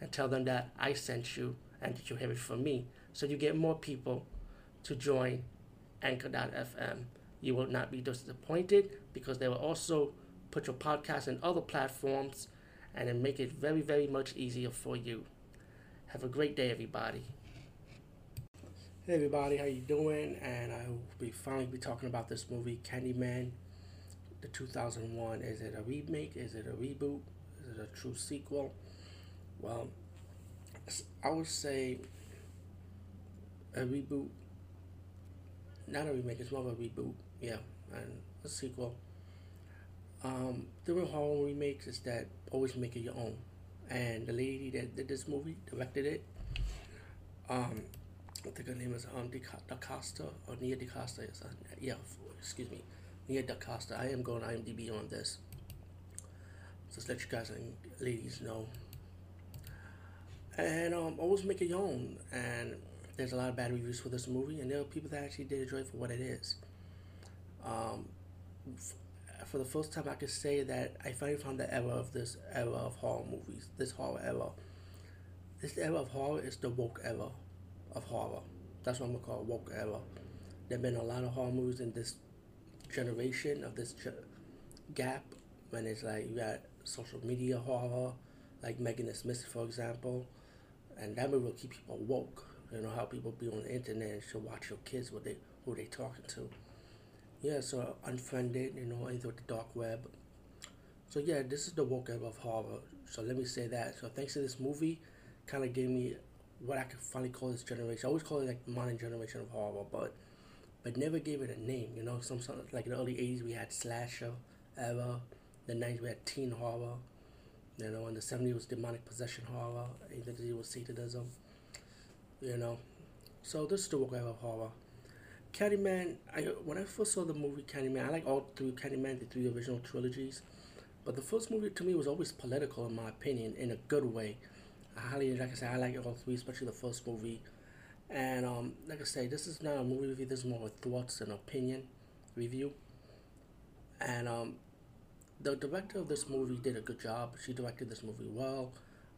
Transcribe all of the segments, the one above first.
and tell them that I sent you and that you have it from me. So you get more people to join Anchor.fm. You will not be disappointed because they will also put your podcast in other platforms and then make it very, very much easier for you. Have a great day, everybody. Hey everybody, how you doing? And I will be finally be talking about this movie, Candyman, the 2001. Is it a remake? Is it a reboot? Is it a true sequel? Well, I would say a reboot. Not a remake. It's more of a reboot. Yeah, and a sequel. Um, the real horror remakes is that always make it your own. And the lady that did this movie directed it. Um, I think her name is um, DaCosta or Nia. Yes, uh, yeah, excuse me, Nia DaCosta. I am going IMDb on this. Just let you guys and ladies know. And um, always make it your own. And there's a lot of bad reviews for this movie, and there are people that actually did enjoy it for what it is. Um, f- for the first time, I could say that I finally found the era of this era of horror movies. This horror era. This era of horror is the woke era of horror. That's what I'm gonna call it, woke era. There've been a lot of horror movies in this generation of this ge- gap when it's like you got social media horror, like Megan Smith, for example, and that movie will keep people woke. You know how people be on the internet and should watch your kids what they who they talking to. Yeah, so unfriended, you know, into the dark web. So yeah, this is the woke era of horror. So let me say that. So thanks to this movie, kind of gave me what I could finally call this generation. I always call it like modern generation of horror, but but never gave it a name. You know, some sort of, like in the early '80s we had slasher era, the '90s we had teen horror. You know, in the '70s was demonic possession horror. Anything with Satanism. You know, so this is the work of horror. Candyman. I when I first saw the movie Candyman, I like all three Candyman, the three original trilogies. But the first movie to me was always political, in my opinion, in a good way. I highly, like I said, I like all three, especially the first movie. And um, like I say, this is not a movie review. This is more of thoughts and opinion review. And um, the director of this movie did a good job. She directed this movie well.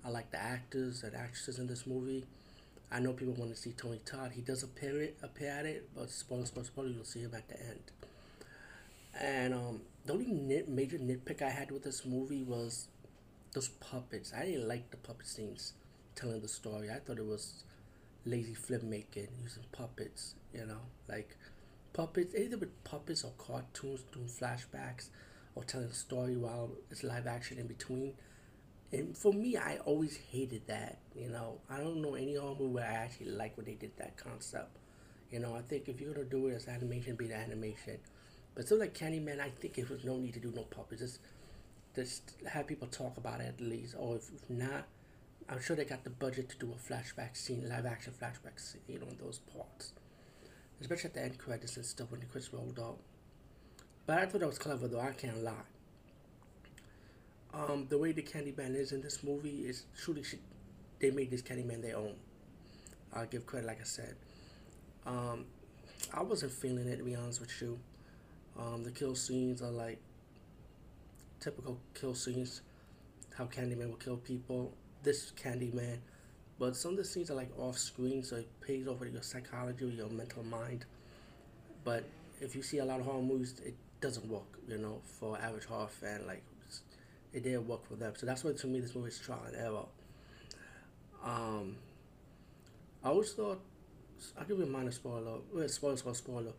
I like the actors and actresses in this movie. I know people want to see Tony Todd. He does appear it, appear at it, but spoiler, spoiler, spoiler, you'll see him at the end. And um, the only nit, major nitpick I had with this movie was those puppets. I didn't like the puppet scenes telling the story. I thought it was lazy filmmaking using puppets. You know, like puppets, either with puppets or cartoons doing flashbacks or telling a story while it's live action in between. And for me, I always hated that. You know, I don't know any horror movie where I actually like when they did that concept. You know, I think if you're gonna do it as animation, be the animation. But something like Candyman, I think it was no need to do no puppets. Just, just have people talk about it at least. Or if, if not, I'm sure they got the budget to do a flashback scene, live action flashback scene, you know, in those parts. Especially at the end credits and stuff when the credits rolled out. But I thought that was clever though, I can't lie. Um, the way the Candyman is in this movie is truly she, they made this Candyman their own. I'll give credit, like I said. Um, I wasn't feeling it to be honest with you. Um, the kill scenes are like typical kill scenes, how Candyman will kill people. This Candyman, but some of the scenes are like off screen, so it pays off with your psychology or your mental mind. But if you see a lot of horror movies, it doesn't work, you know, for average horror fan. Like it didn't work for them, so that's why to me this movie is trial and error. Um, I always thought I'll give you a minor spoiler. Well, spoiler, spoiler, spoiler.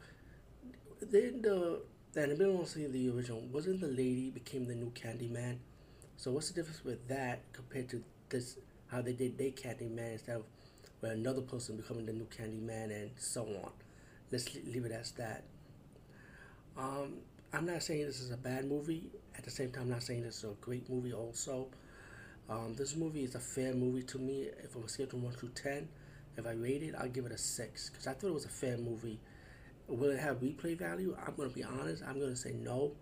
Then the and if anyone see the original, wasn't the lady became the new Candyman? So what's the difference with that compared to this? How they did their Candyman instead of where another person becoming the new Candyman and so on. Let's leave it as that. Um, I'm not saying this is a bad movie. At the same time, I'm not saying this is a great movie. Also, Um, this movie is a fair movie to me. If I'm scale from one through ten, if I rate it, I'll give it a six because I thought it was a fair movie. Will it have replay value? I'm gonna be honest. I'm gonna say no.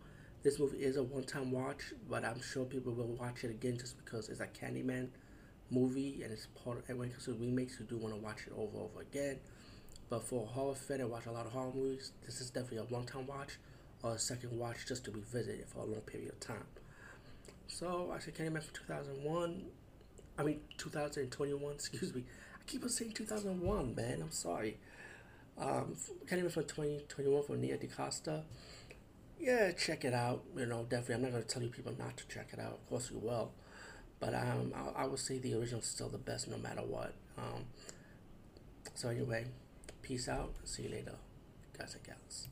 This movie is a one-time watch, but I'm sure people will watch it again just because it's a Candyman movie and it's part of, and when it comes to remakes, you do want to watch it over and over again. But for a horror fan and watch a lot of horror movies, this is definitely a one-time watch or a second watch just to revisit it for a long period of time. So I said Candyman from 2001. I mean 2021. Excuse me. I keep on saying 2001, man. I'm sorry. Um, Candyman from 2021 from Nia DaCosta. Yeah, check it out. You know, definitely. I'm not gonna tell you people not to check it out. Of course you will. But um, I, I would say the original is still the best, no matter what. Um, so anyway, peace out. See you later, guys and gals.